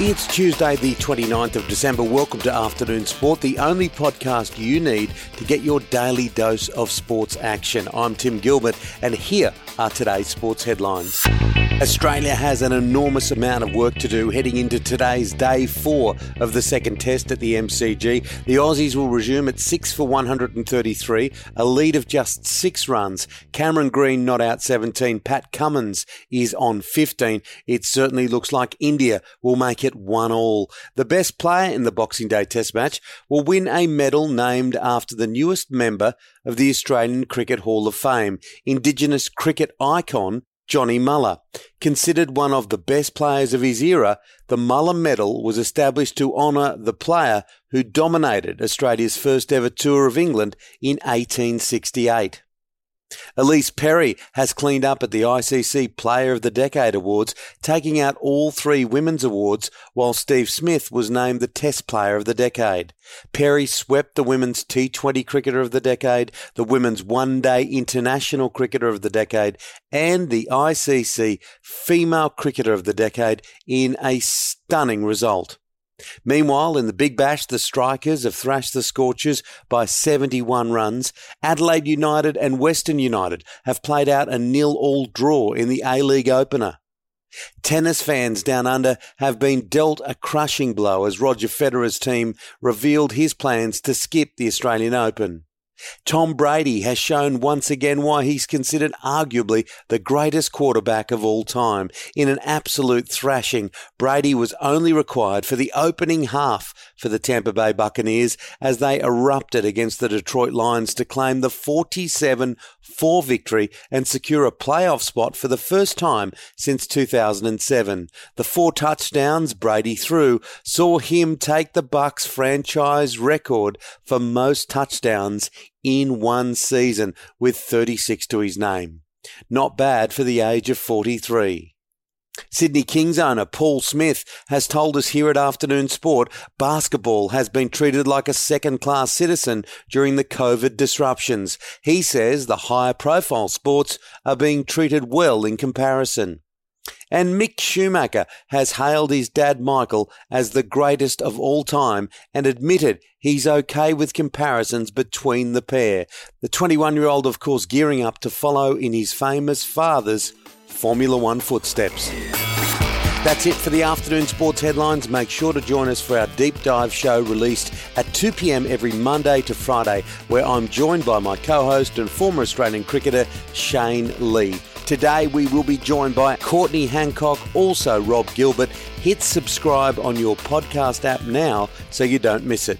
It's Tuesday, the 29th of December. Welcome to Afternoon Sport, the only podcast you need to get your daily dose of sports action. I'm Tim Gilbert, and here are today's sports headlines. Australia has an enormous amount of work to do heading into today's day four of the second test at the MCG. The Aussies will resume at 6 for 133, a lead of just six runs. Cameron Green not out 17. Pat Cummins is on 15. It certainly looks like India will make it one all. The best player in the Boxing Day test match will win a medal named after the newest member of the Australian Cricket Hall of Fame, Indigenous cricket icon Johnny Mullagh. Considered one of the best players of his era, the Muller Medal was established to honour the player who dominated Australia's first ever tour of England in 1868. Ellyse Perry has cleaned up at the ICC Player of the Decade Awards, taking out all three women's awards, while Steve Smith was named the Test Player of the Decade. Perry swept the Women's T20 Cricketer of the Decade, the Women's One Day International Cricketer of the Decade, and the ICC Female Cricketer of the Decade in a stunning result. Meanwhile, in the Big Bash, the Strikers have thrashed the Scorchers by 71 runs. Adelaide United and Western United have played out a nil-all draw in the A-League opener. Tennis fans down under have been dealt a crushing blow as Roger Federer's team revealed his plans to skip the Australian Open. Tom Brady has shown once again why he's considered arguably the greatest quarterback of all time. In an absolute thrashing, Brady was only required for the opening half for the Tampa Bay Buccaneers as they erupted against the Detroit Lions to claim the 47 4 victory and secure a playoff spot for the first time since 2007. The four touchdowns Brady threw saw him take the Bucks franchise record for most touchdowns in one season with 36 to his name. Not bad for the age of 43. Sydney Kings owner Paul Smith has told us here at Afternoon Sport basketball has been treated like a second class citizen during the COVID disruptions. He says the higher profile sports are being treated well in comparison. And Mick Schumacher has hailed his dad Michael as the greatest of all time and admitted he's okay with comparisons between the pair. The 21 year old, of course, gearing up to follow in his famous father's Formula One footsteps. That's it for the afternoon sports headlines. Make sure to join us for our deep dive show released at 2 p.m. every Monday to Friday, where I'm joined by my co host and former Australian cricketer, Shane Lee. Today we will be joined by Courtney Hancock, also Rob Gilbert. Hit subscribe on your podcast app now so you don't miss it.